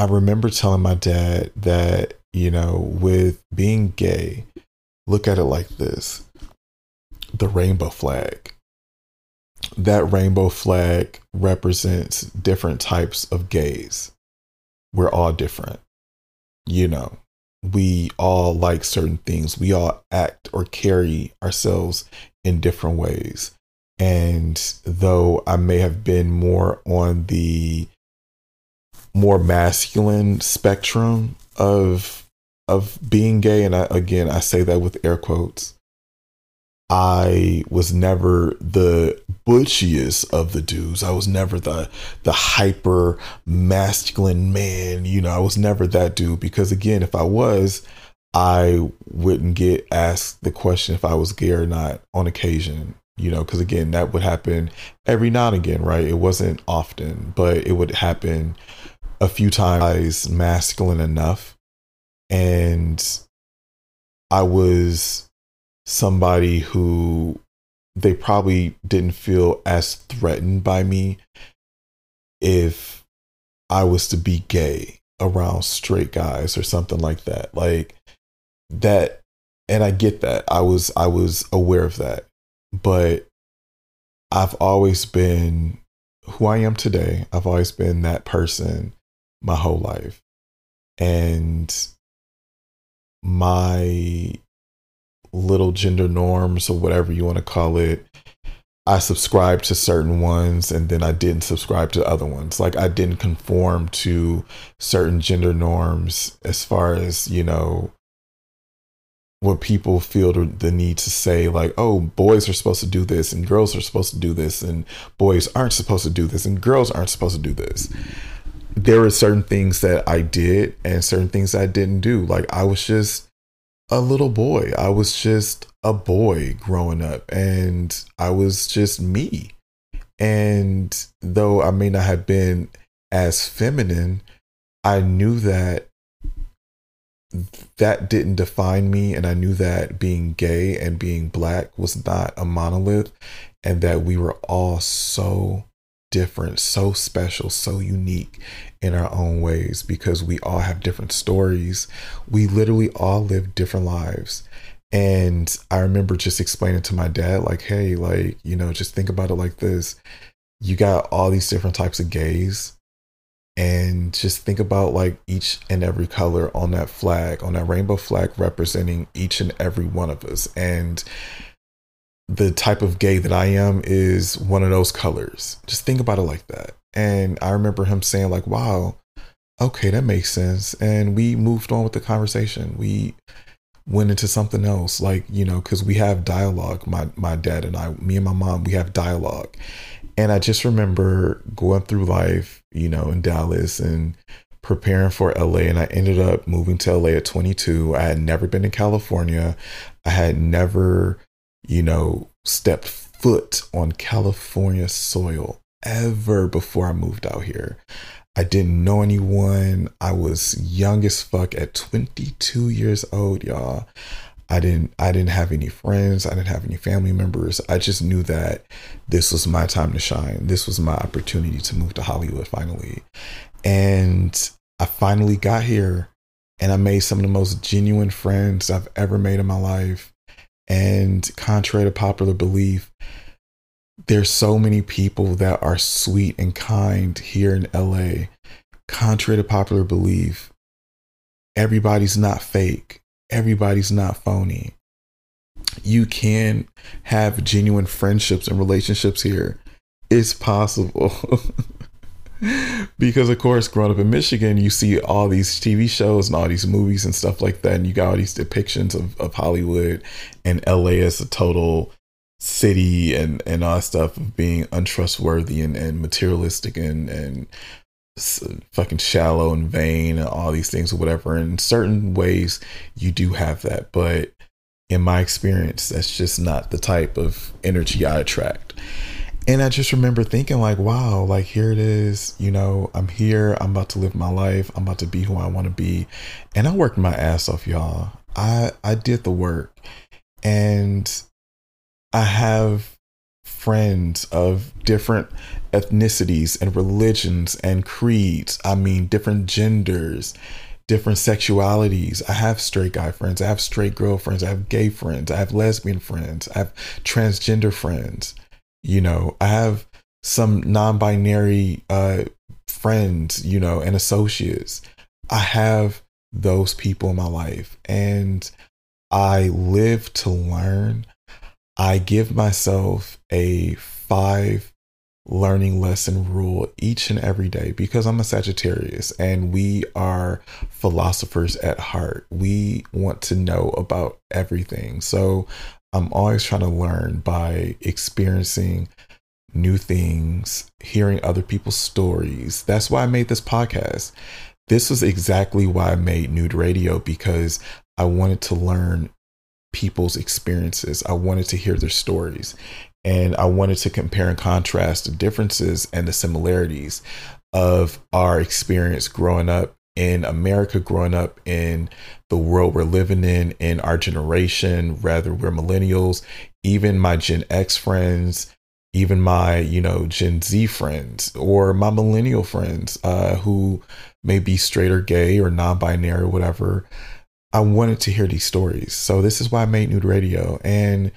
I remember telling my dad that, you know, with being gay, look at it like this the rainbow flag. That rainbow flag represents different types of gays. We're all different. You know, we all like certain things. We all act or carry ourselves in different ways. And though I may have been more on the more masculine spectrum of of being gay, and I, again, I say that with air quotes. I was never the butchiest of the dudes. I was never the the hyper masculine man. You know, I was never that dude because again, if I was, I wouldn't get asked the question if I was gay or not on occasion. You know, because again, that would happen every now and again, right? It wasn't often, but it would happen a few times masculine enough and I was somebody who they probably didn't feel as threatened by me if I was to be gay around straight guys or something like that. Like that and I get that. I was I was aware of that. But I've always been who I am today. I've always been that person my whole life. And my little gender norms or whatever you want to call it i subscribed to certain ones and then i didn't subscribe to other ones like i didn't conform to certain gender norms as far as you know what people feel the need to say like oh boys are supposed to do this and girls are supposed to do this and boys aren't supposed to do this and girls aren't supposed to do this there were certain things that I did and certain things I didn't do. Like I was just a little boy. I was just a boy growing up and I was just me. And though I may not have been as feminine, I knew that that didn't define me and I knew that being gay and being black was not a monolith and that we were all so different, so special, so unique in our own ways because we all have different stories. We literally all live different lives. And I remember just explaining to my dad, like, hey, like, you know, just think about it like this. You got all these different types of gays, and just think about like each and every color on that flag, on that rainbow flag representing each and every one of us. And the type of gay that I am is one of those colors. Just think about it like that. And I remember him saying, like, wow, okay, that makes sense. And we moved on with the conversation. We went into something else, like, you know, because we have dialogue. My my dad and I, me and my mom, we have dialogue. And I just remember going through life, you know, in Dallas and preparing for LA. And I ended up moving to LA at 22. I had never been to California. I had never you know, stepped foot on California soil ever before I moved out here. I didn't know anyone. I was young as fuck at 22 years old, y'all. I didn't I didn't have any friends, I didn't have any family members. I just knew that this was my time to shine. This was my opportunity to move to Hollywood finally. And I finally got here and I made some of the most genuine friends I've ever made in my life. And contrary to popular belief, there's so many people that are sweet and kind here in LA. Contrary to popular belief, everybody's not fake. Everybody's not phony. You can have genuine friendships and relationships here. It's possible. because of course growing up in michigan you see all these tv shows and all these movies and stuff like that and you got all these depictions of, of hollywood and la as a total city and and all that stuff of being untrustworthy and, and materialistic and and fucking shallow and vain and all these things or whatever. In certain ways you do have that. But in my experience that's just not the type of energy i attract and I just remember thinking, like, wow, like here it is, you know, I'm here, I'm about to live my life, I'm about to be who I want to be. And I worked my ass off, y'all. I I did the work. And I have friends of different ethnicities and religions and creeds. I mean, different genders, different sexualities. I have straight guy friends, I have straight girl friends, I have gay friends, I have lesbian friends, I have transgender friends. You know, I have some non-binary uh, friends, you know, and associates. I have those people in my life, and I live to learn. I give myself a five learning lesson rule each and every day because I'm a Sagittarius and we are philosophers at heart. We want to know about everything. So I'm always trying to learn by experiencing new things, hearing other people's stories. That's why I made this podcast. This was exactly why I made Nude Radio because I wanted to learn people's experiences. I wanted to hear their stories. And I wanted to compare and contrast the differences and the similarities of our experience growing up in America, growing up in the world we're living in, in our generation, rather, we're millennials, even my Gen X friends, even my, you know, Gen Z friends or my millennial friends uh, who may be straight or gay or non binary or whatever. I wanted to hear these stories. So this is why I made Nude Radio. And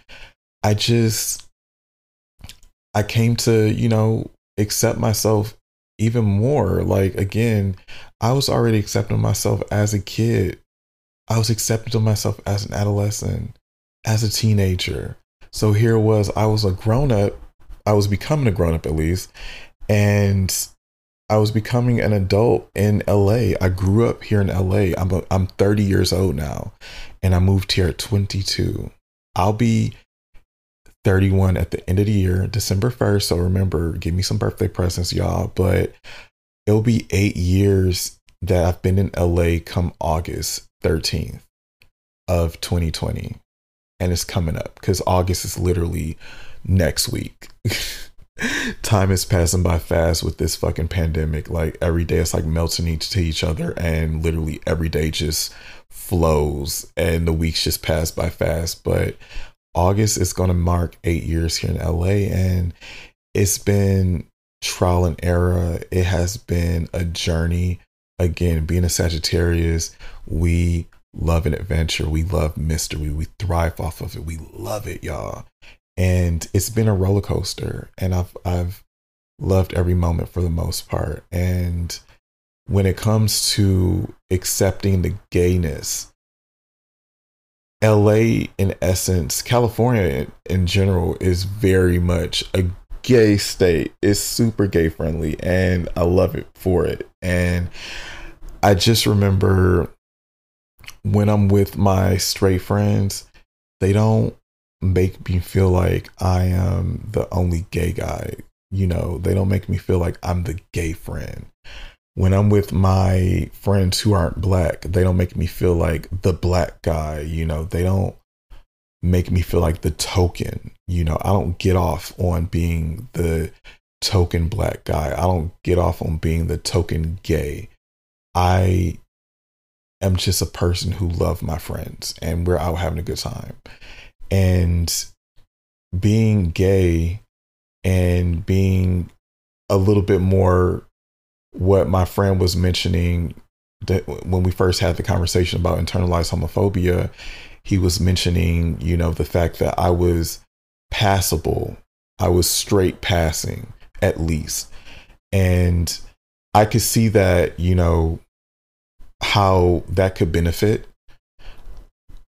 I just, I came to, you know, accept myself even more. Like, again, I was already accepting myself as a kid. I was accepting myself as an adolescent, as a teenager. So here was, I was a grown up. I was becoming a grown up at least. And I was becoming an adult in LA. I grew up here in LA. I'm, a, I'm 30 years old now. And I moved here at 22. I'll be 31 at the end of the year, December 1st. So remember, give me some birthday presents, y'all. But it'll be eight years that I've been in LA come August 13th of 2020. And it's coming up because August is literally next week. Time is passing by fast with this fucking pandemic. Like every day it's like melting each to each other and literally every day just flows and the weeks just pass by fast. But August is gonna mark eight years here in LA and it's been trial and error. It has been a journey. Again, being a Sagittarius, we love an adventure. We love mystery. We thrive off of it. We love it, y'all. And it's been a roller coaster. And I've I've loved every moment for the most part. And when it comes to accepting the gayness, LA in essence, California in general is very much a gay state. It's super gay friendly and I love it for it. And I just remember when I'm with my straight friends, they don't make me feel like I am the only gay guy. You know, they don't make me feel like I'm the gay friend when I'm with my friends who aren't black, they don't make me feel like the black guy, you know, they don't make me feel like the token, you know, I don't get off on being the token black guy. I don't get off on being the token gay. I am just a person who love my friends and we're out having a good time. And being gay and being a little bit more what my friend was mentioning that when we first had the conversation about internalized homophobia, he was mentioning, you know, the fact that I was passable. I was straight passing at least. And I could see that, you know, how that could benefit.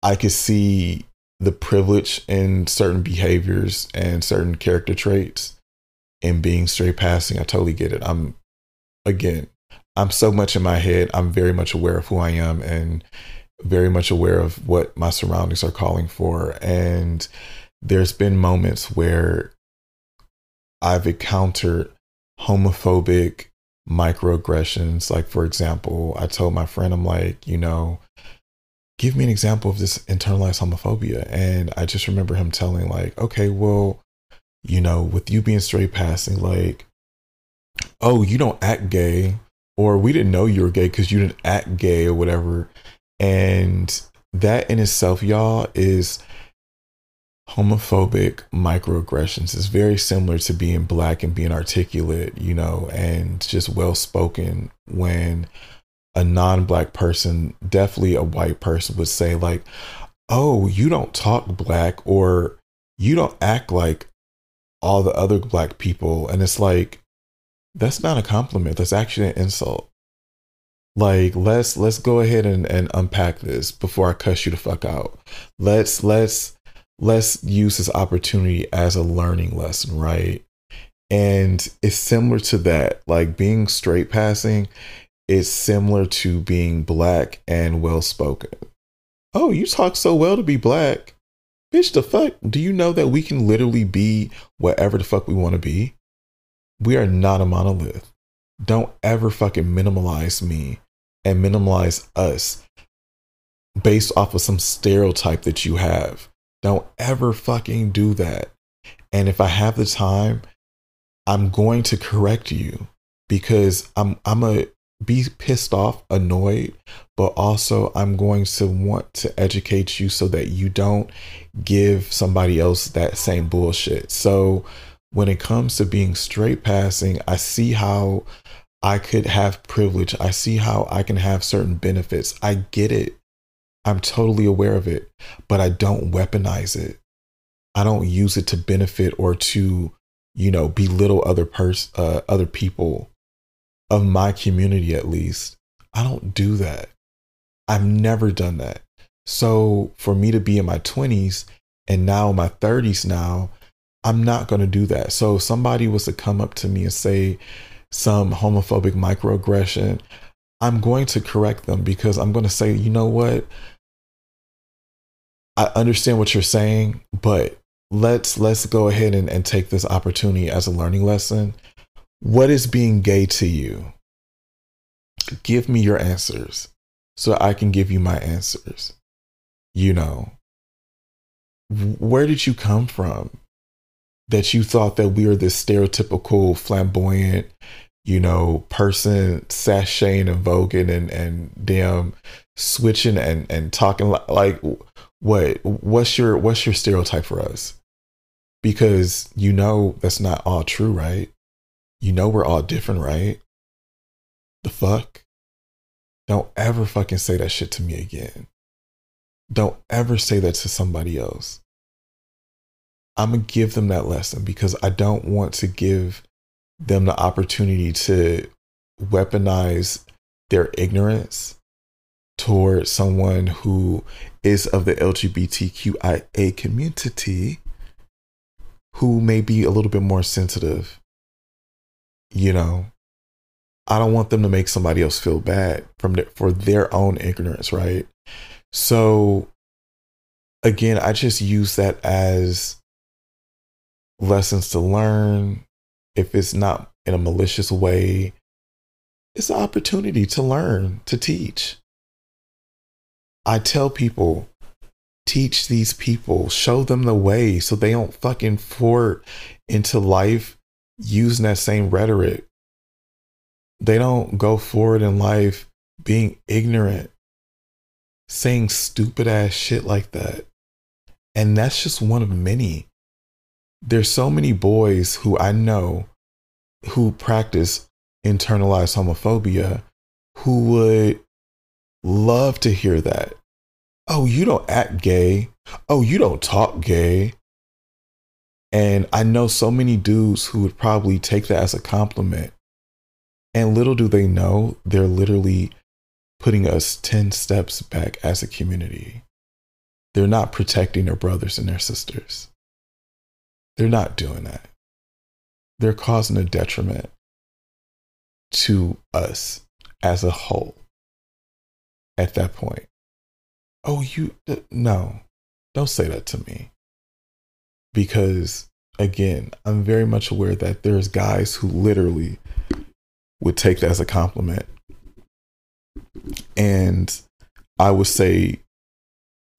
I could see the privilege in certain behaviors and certain character traits in being straight passing. I totally get it. I'm again, I'm so much in my head. I'm very much aware of who I am and very much aware of what my surroundings are calling for. And there's been moments where I've encountered homophobic microaggressions. Like, for example, I told my friend, I'm like, you know, give me an example of this internalized homophobia. And I just remember him telling, like, okay, well, you know, with you being straight passing, like, oh, you don't act gay, or we didn't know you were gay because you didn't act gay or whatever. And that in itself, y'all, is homophobic microaggressions. It's very similar to being black and being articulate, you know, and just well spoken when a non black person, definitely a white person, would say, like, oh, you don't talk black or you don't act like all the other black people. And it's like, that's not a compliment. That's actually an insult. Like let's let's go ahead and, and unpack this before I cuss you the fuck out. Let's let's let's use this opportunity as a learning lesson, right? And it's similar to that. Like being straight passing is similar to being black and well spoken. Oh, you talk so well to be black. Bitch, the fuck? Do you know that we can literally be whatever the fuck we want to be? We are not a monolith. Don't ever fucking minimalize me and minimalize us based off of some stereotype that you have. Don't ever fucking do that. And if I have the time, I'm going to correct you because I'm I'm a be pissed off, annoyed, but also I'm going to want to educate you so that you don't give somebody else that same bullshit. So when it comes to being straight passing, I see how I could have privilege. I see how I can have certain benefits. I get it. I'm totally aware of it, but I don't weaponize it. I don't use it to benefit or to, you know, belittle other pers- uh, other people of my community at least. I don't do that. I've never done that. So for me to be in my 20s and now in my 30s now I'm not going to do that. So if somebody was to come up to me and say some homophobic microaggression, I'm going to correct them because I'm going to say, you know what? I understand what you're saying, but let's let's go ahead and, and take this opportunity as a learning lesson. What is being gay to you? Give me your answers so I can give you my answers. You know, where did you come from? That you thought that we were this stereotypical flamboyant, you know, person sashaying and voguing and and damn switching and and talking like, like what what's your what's your stereotype for us? Because you know that's not all true, right? You know we're all different, right? The fuck? Don't ever fucking say that shit to me again. Don't ever say that to somebody else. I'm going to give them that lesson because I don't want to give them the opportunity to weaponize their ignorance toward someone who is of the LGBTQIA community who may be a little bit more sensitive. You know, I don't want them to make somebody else feel bad from the, for their own ignorance, right? So again, I just use that as lessons to learn. If it's not in a malicious way, it's an opportunity to learn, to teach. I tell people, teach these people, show them the way so they don't fucking fort into life using that same rhetoric. They don't go forward in life being ignorant, saying stupid ass shit like that. And that's just one of many. There's so many boys who I know who practice internalized homophobia who would love to hear that. Oh, you don't act gay. Oh, you don't talk gay. And I know so many dudes who would probably take that as a compliment. And little do they know, they're literally putting us 10 steps back as a community. They're not protecting their brothers and their sisters. They're not doing that. They're causing a detriment to us as a whole at that point. Oh, you, uh, no, don't say that to me. Because again, I'm very much aware that there's guys who literally would take that as a compliment. And I would say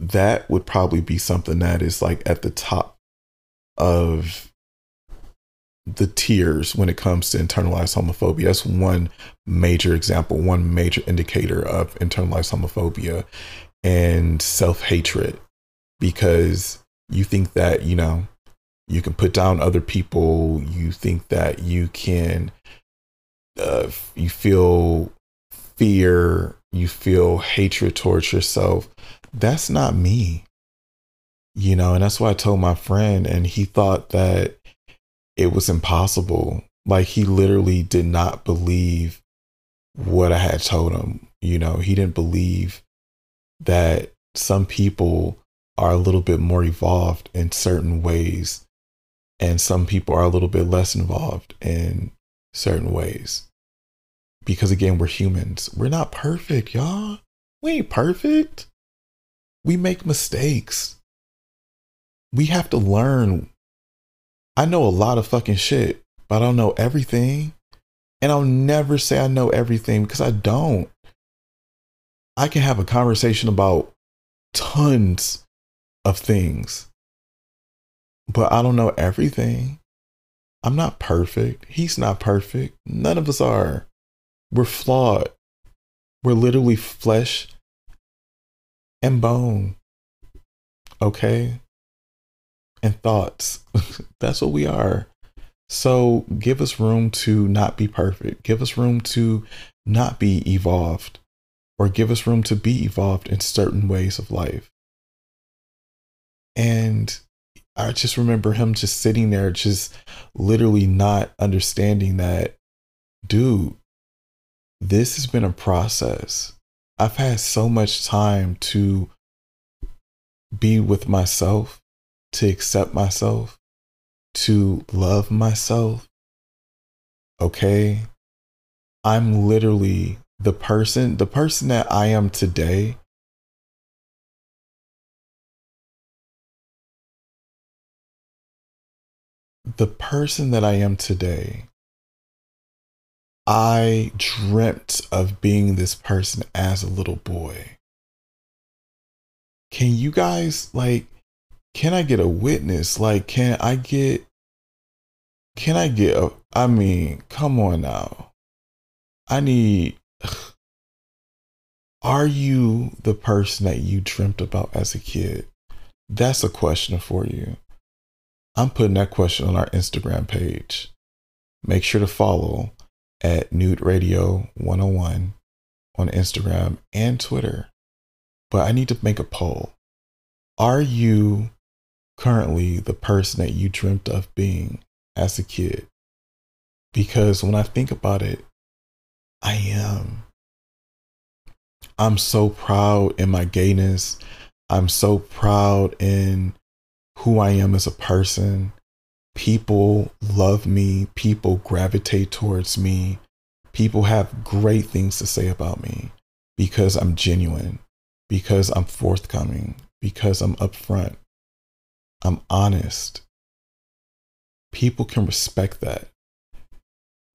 that would probably be something that is like at the top of the tiers when it comes to internalized homophobia. That's one major example, one major indicator of internalized homophobia and self hatred because you think that, you know, you can put down other people, you think that you can, uh, you feel fear, you feel hatred towards yourself. That's not me. You know, and that's why I told my friend, and he thought that it was impossible. Like he literally did not believe what I had told him. You know, he didn't believe that some people are a little bit more evolved in certain ways, and some people are a little bit less involved in certain ways. Because again, we're humans. We're not perfect, y'all. We ain't perfect. We make mistakes. We have to learn I know a lot of fucking shit, but I don't know everything. And I'll never say I know everything because I don't. I can have a conversation about tons of things, but I don't know everything. I'm not perfect. He's not perfect. None of us are. We're flawed. We're literally flesh and bone. Okay? And thoughts. That's what we are. So give us room to not be perfect. Give us room to not be evolved, or give us room to be evolved in certain ways of life. And I just remember him just sitting there, just literally not understanding that, dude, this has been a process. I've had so much time to be with myself to accept myself, to love myself. Okay. I'm literally the person, the person that I am today. The person that I am today, I dreamt of being this person as a little boy. Can you guys like can I get a witness? Like, can I get, can I get a, I mean, come on now. I need, are you the person that you dreamt about as a kid? That's a question for you. I'm putting that question on our Instagram page. make sure to follow at Nude Radio 101 on Instagram and Twitter. But I need to make a poll. Are you currently the person that you dreamt of being as a kid? Because when I think about it, I am. I'm so proud in my gayness. I'm so proud in who I am as a person. People love me. People gravitate towards me. People have great things to say about me because I'm genuine, because I'm forthcoming, because I'm upfront, I'm honest. People can respect that.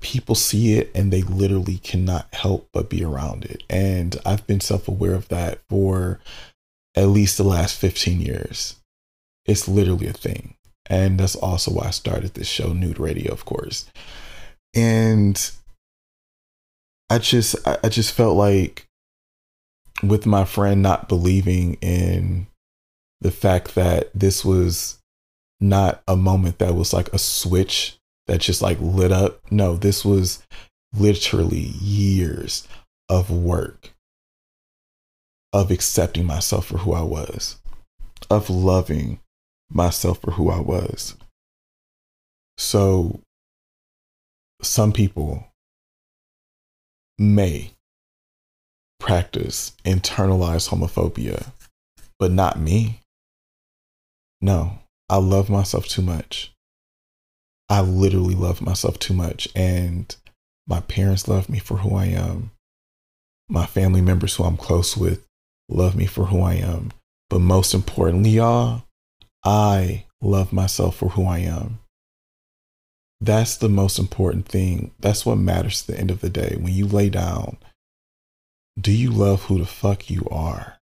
People see it and they literally cannot help but be around it. And I've been self aware of that for at least the last 15 years. It's literally a thing. And that's also why I started this show, Nude Radio, of course. And I just I just felt like with my friend not believing in the fact that this was not a moment that was like a switch that just like lit up. No, this was literally years of work of accepting myself for who I was, of loving myself for who I was. So, some people may practice internalized homophobia, but not me. No, I love myself too much. I literally love myself too much. And my parents love me for who I am. My family members who I'm close with love me for who I am. But most importantly, y'all, I love myself for who I am. That's the most important thing. That's what matters at the end of the day. When you lay down, do you love who the fuck you are?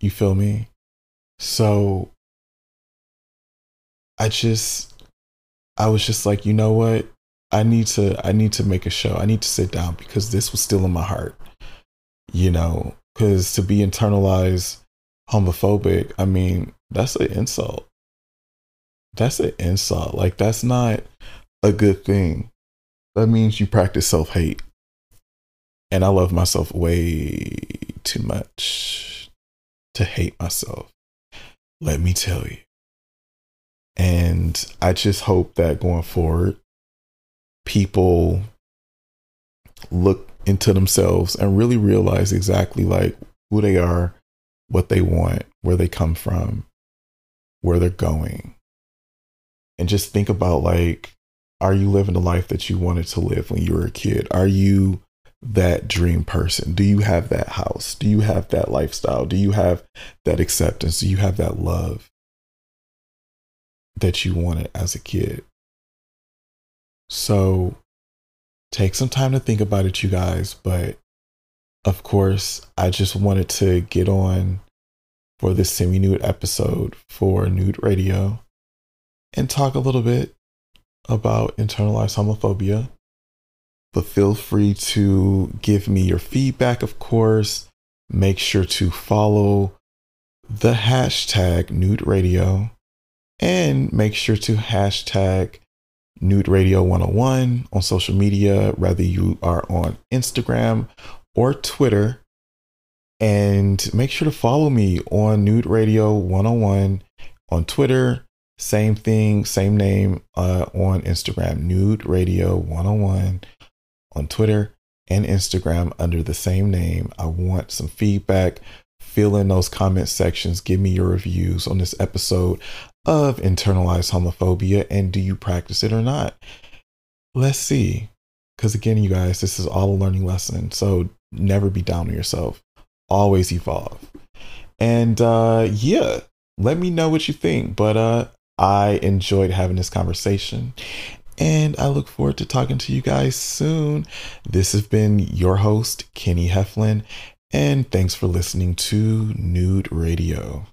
You feel me? So I just I was just like, you know what? I need to I need to make a show. I need to sit down because this was still in my heart. You know, cuz to be internalized homophobic, I mean, that's an insult. That's an insult. Like that's not a good thing. That means you practice self-hate. And I love myself way too much to hate myself. Let me tell you. And I just hope that going forward, people look into themselves and really realize exactly like who they are, what they want, where they come from, where they're going. And just think about like, are you living the life that you wanted to live when you were a kid? Are you that dream person? Do you have that house? Do you have that lifestyle? Do you have that acceptance? Do you have that love that you wanted as a kid? So take some time to think about it, you guys. But of course, I just wanted to get on for this semi nude episode for Nude Radio and talk a little bit about internalized homophobia but feel free to give me your feedback, of course. Make sure to follow the hashtag Nude Radio and make sure to hashtag Nude Radio 101 on social media, whether you are on Instagram or Twitter. And make sure to follow me on Nude Radio 101 on Twitter. Same thing, same name uh, on Instagram, Nude Radio 101 on Twitter and Instagram under the same name. I want some feedback. Fill in those comment sections. Give me your reviews on this episode of internalized homophobia and do you practice it or not? Let's see. Because again, you guys, this is all a learning lesson. So never be down on yourself, always evolve. And uh, yeah, let me know what you think. But uh, I enjoyed having this conversation and I look forward to talking to you guys soon. This has been your host, Kenny Heflin, and thanks for listening to Nude Radio.